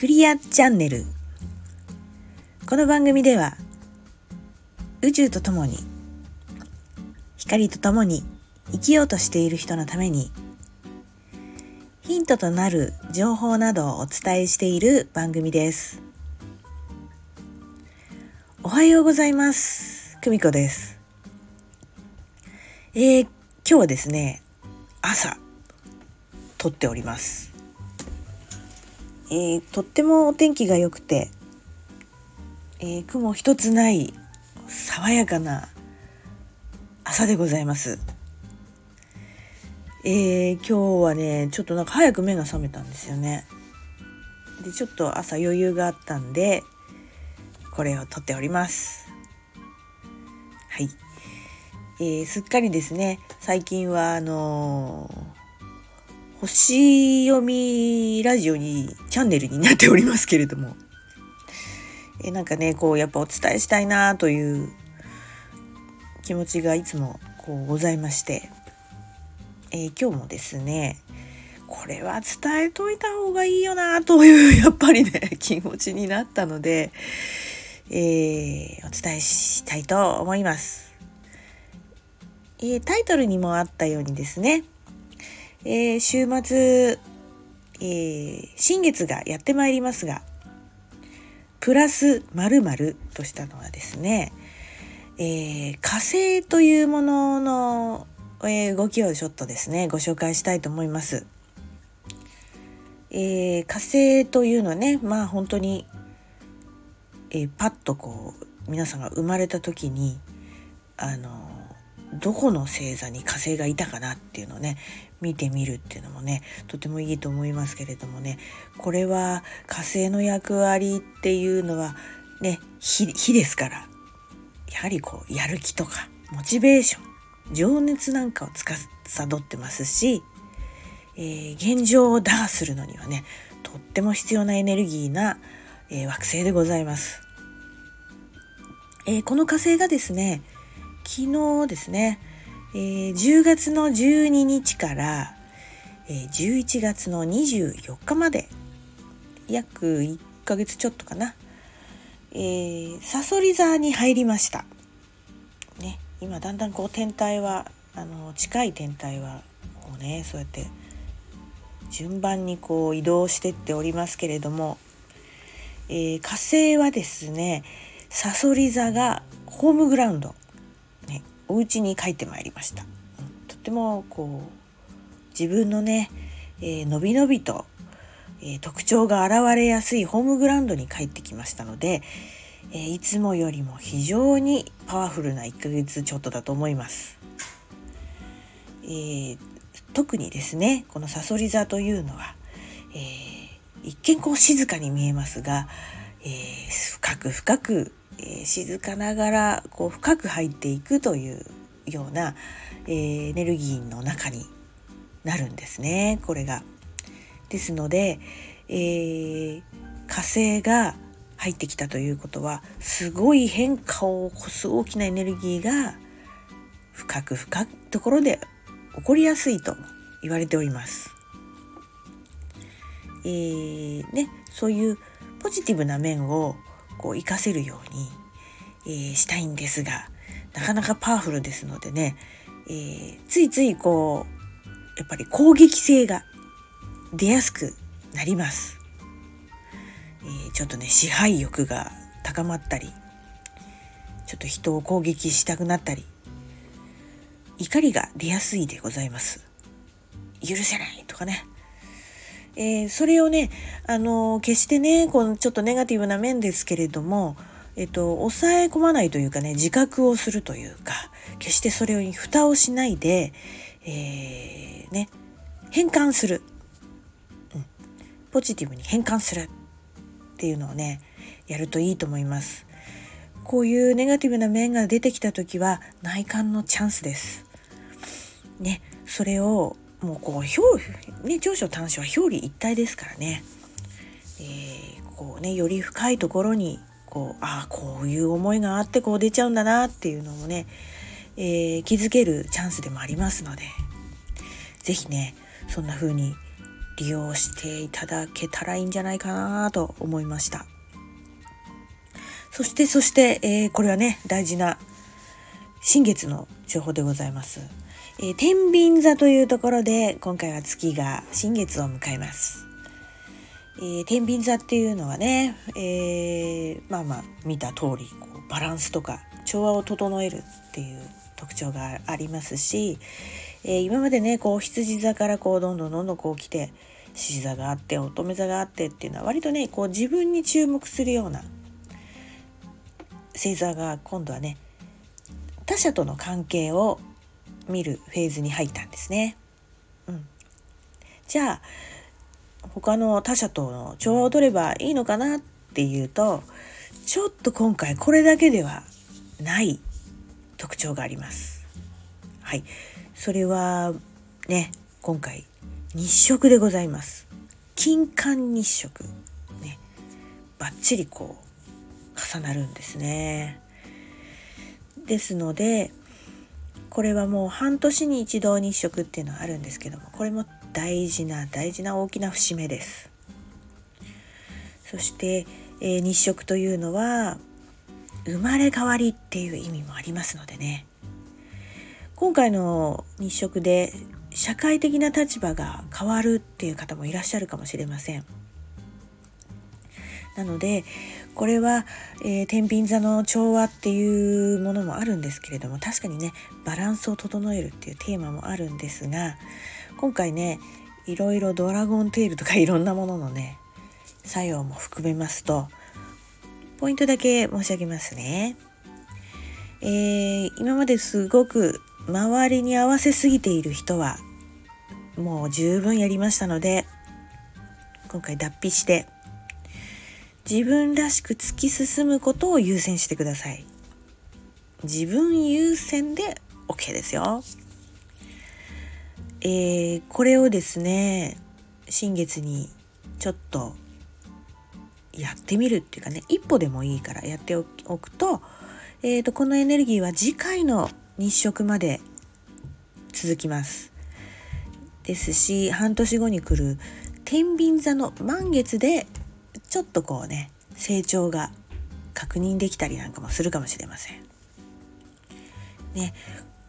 クリアチャンネル。この番組では宇宙とともに光とともに生きようとしている人のためにヒントとなる情報などをお伝えしている番組です。おはようございます。久美子です。えー、今日はですね朝撮っております。えー、とってもお天気が良くて、えー、雲一つない爽やかな朝でございます。えー、今日はねちょっとなんか早く目が覚めたんですよね。でちょっと朝余裕があったんでこれを撮っております。はい、えー、すっかりですね最近はあのー星読みラジオにチャンネルになっておりますけれどもえなんかねこうやっぱお伝えしたいなという気持ちがいつもこうございまして、えー、今日もですねこれは伝えといた方がいいよなという やっぱりね気持ちになったので、えー、お伝えしたいと思います。えー、タイトルにもあったようにですねえー、週末、えー、新月がやってまいりますが、プラス〇〇としたのはですね、えー、火星というものの、えー、動きをちょっとですね、ご紹介したいと思います。えー、火星というのはね、まあ本当に、えー、パッとこう、皆さんが生まれた時に、あのどこの星座に火星がいたかなっていうのをね見てみるっていうのもねとてもいいと思いますけれどもねこれは火星の役割っていうのはね火ですからやはりこうやる気とかモチベーション情熱なんかを司ってますし、えー、現状を打破するのにはねとっても必要なエネルギーな、えー、惑星でございます。えー、この火星がですね昨日ですね、えー、10月の12日から、えー、11月の24日まで約1ヶ月ちょっとかな、えー、サソリ座に入りました。ね、今だんだんこう天体はあの近い天体はこうねそうやって順番にこう移動してっておりますけれども、えー、火星はですねサソリ座がホームグラウンド。お家に帰ってまいりました。とってもこう自分のね、えー、のびのびと、えー、特徴が現れやすいホームグラウンドに帰ってきましたので、えー、いつもよりも非常にパワフルな1ヶ月ちょっとだと思います。えー、特にですねこのさそり座というのは、えー、一見こう静かに見えますが、えー、深く深くえ、静かながらこう深く入っていくというような、え、エネルギーの中になるんですねこれが。ですので、えー、火星が入ってきたということはすごい変化を起こす大きなエネルギーが深く深いところで起こりやすいと言われております。えー、ね、そういうポジティブな面をこう活かせるように、えー、したいんですがなかなかパワフルですのでね、えー、ついついこうやっぱり攻撃性が出やすくなります。えー、ちょっとね支配欲が高まったりちょっと人を攻撃したくなったり怒りが出やすいでございます。許せないとかねえー、それをね、あのー、決してねこのちょっとネガティブな面ですけれども、えっと、抑え込まないというかね自覚をするというか決してそれに蓋をしないで、えー、ね変換する、うん、ポジティブに変換するっていうのをねやるといいと思います。こういうネガティブな面が出てきた時は内観のチャンスです。ね、それをもうこう表、ね、長所短所は表裏一体ですからね、えー、こうねより深いところにこうああこういう思いがあってこう出ちゃうんだなっていうのもね、えー、気づけるチャンスでもありますので是非ねそんな風に利用していただけたらいいんじゃないかなと思いました。そしてそして、えー、これはね大事な新月の情報でございます、えー、天秤座というところで今回は月が新月を迎えます。えー、天秤座っていうのはね、えー、まあまあ見た通りこうバランスとか調和を整えるっていう特徴がありますし、えー、今までねこう羊座からこうどんどんどんどんこう来て獅子座があって乙女座があってっていうのは割とねこう自分に注目するような星座が今度はね他者との関係を見るフェーズに入ったんですね。うん、じゃあ他の他者との調和を取ればいいのかなっていうとちょっと今回これだけではない特徴があります。はい、それはね今回日食でございます。金環日食ねバッチリこう重なるんですね。ですのでこれはもう半年に一度日食っていうのはあるんですけどもこれも大事な大事な大きな節目です。そして、えー、日食というのは生まれ変わりっていう意味もありますのでね今回の日食で社会的な立場が変わるっていう方もいらっしゃるかもしれません。なのでこれは、えー、天秤座の調和っていうものもあるんですけれども確かにねバランスを整えるっていうテーマもあるんですが今回ねいろいろドラゴンテールとか いろんなもののね作用も含めますとポイントだけ申し上げますね。えー、今まですごく周りに合わせすぎている人はもう十分やりましたので今回脱皮して自分らしく突き進むことを優先してください。自分優先で OK ですよ。えー、これをですね新月にちょっとやってみるっていうかね一歩でもいいからやっておくと,、えーと、このエネルギーは次回の日食まで続きます。ですし半年後に来る天秤座の満月でちょっとこうね成長が確認できたりなんかもするかもしれません。ね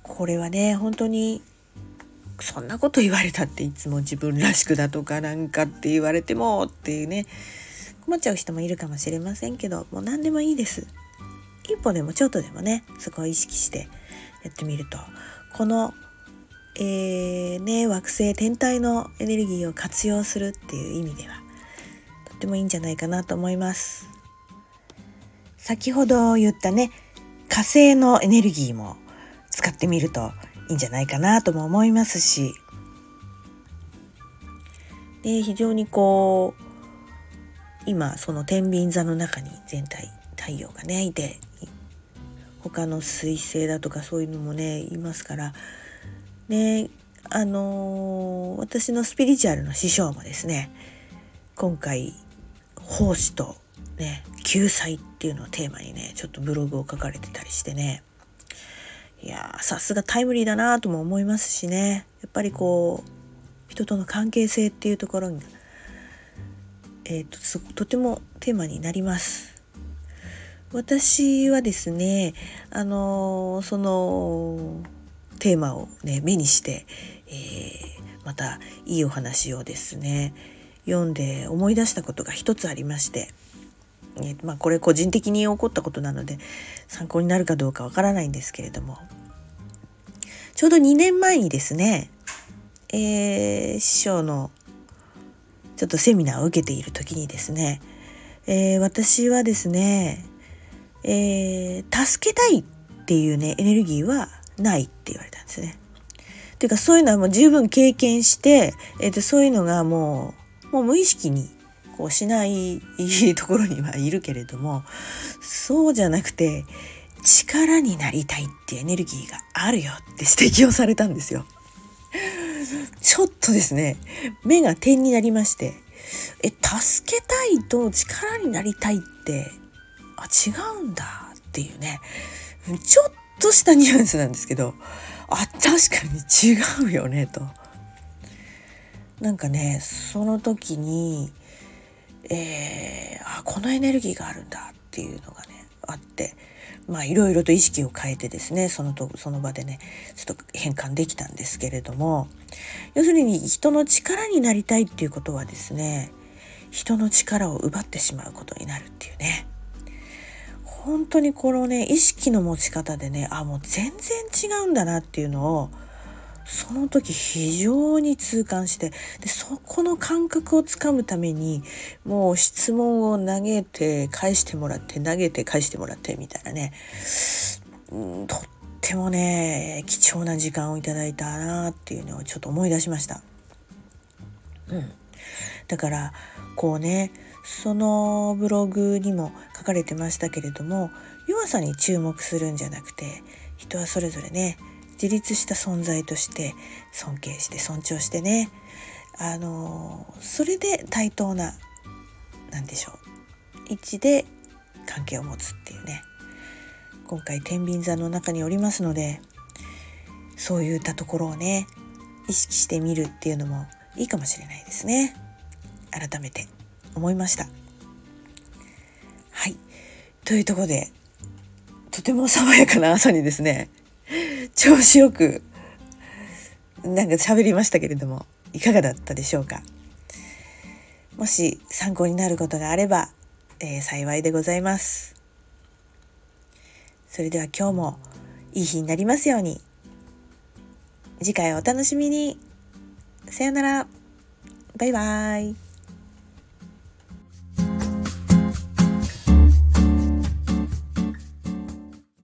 これはね本当にそんなこと言われたっていつも自分らしくだとかなんかって言われてもっていうね困っちゃう人もいるかもしれませんけどもう何でもいいです一歩でもちょっとでもねそこを意識してやってみるとこの、えー、ね、惑星天体のエネルギーを活用するっていう意味ではってもいいんじゃないかなと思います。先ほど言ったね火星のエネルギーも使ってみるといいんじゃないかなとも思いますし。で非常にこう今その天秤座の中に全体太陽がねいて他の彗星だとかそういうのもねいますから。ねあのー、私のスピリチュアルの師匠もですね今回奉仕とね救済っていうのをテーマにねちょっとブログを書かれてたりしてねいやさすがタイムリーだなとも思いますしねやっぱりこう人との関係性っていうところに、えーと、とてもテーマになります。私はですねあのそのテーマをね目にして、えー、またいいお話をですね読んで思い出したことが一つありましてえまあ、これ個人的に起こったことなので参考になるかどうかわからないんですけれどもちょうど2年前にですね、えー、師匠のちょっとセミナーを受けている時にですね、えー、私はですね、えー、助けたいっていうねエネルギーはないって言われたんですね。ていうかそういうのはもう十分経験して、えー、とそういうのがもうもう無意識にこうしないところにはいるけれどもそうじゃなくて力になりたいってエネルギーがあるよって指摘をされたんですよ。ちょっとですね目が点になりましてえ助けたいと力になりたいってあ違うんだっていうねちょっとしたニュアンスなんですけどあ確かに違うよねと。なんかねその時に、えー、あこのエネルギーがあるんだっていうのがねあってまあいろいろと意識を変えてですねそのとその場でねちょっと変換できたんですけれども要するに人の力になりたいっていうことはですね人の力を奪ってしまうことになるっていうね。本当にこのね意識の持ち方でねあもう全然違うんだなっていうのをその時非常に痛感してでそこの感覚をつかむためにもう質問を投げて返してもらって投げて返してもらってみたいなね、うん、とってもね貴重な時間をいただいたなっていうのをちょっと思い出しました。うん、だからこうねそのブログにも書かれてましたけれども弱さに注目するんじゃなくて人はそれぞれね自立した存在として尊敬して尊重してね。あのそれで対等な何でしょう。位置で関係を持つっていうね。今回天秤座の中におりますのでそういったところをね意識してみるっていうのもいいかもしれないですね。改めて思いました。はい。というところでとても爽やかな朝にですね 調子よくなんか喋りましたけれどもいかがだったでしょうか？もし参考になることがあれば、えー、幸いでございます。それでは今日もいい日になりますように。次回お楽しみに。さよなら。バイバイ。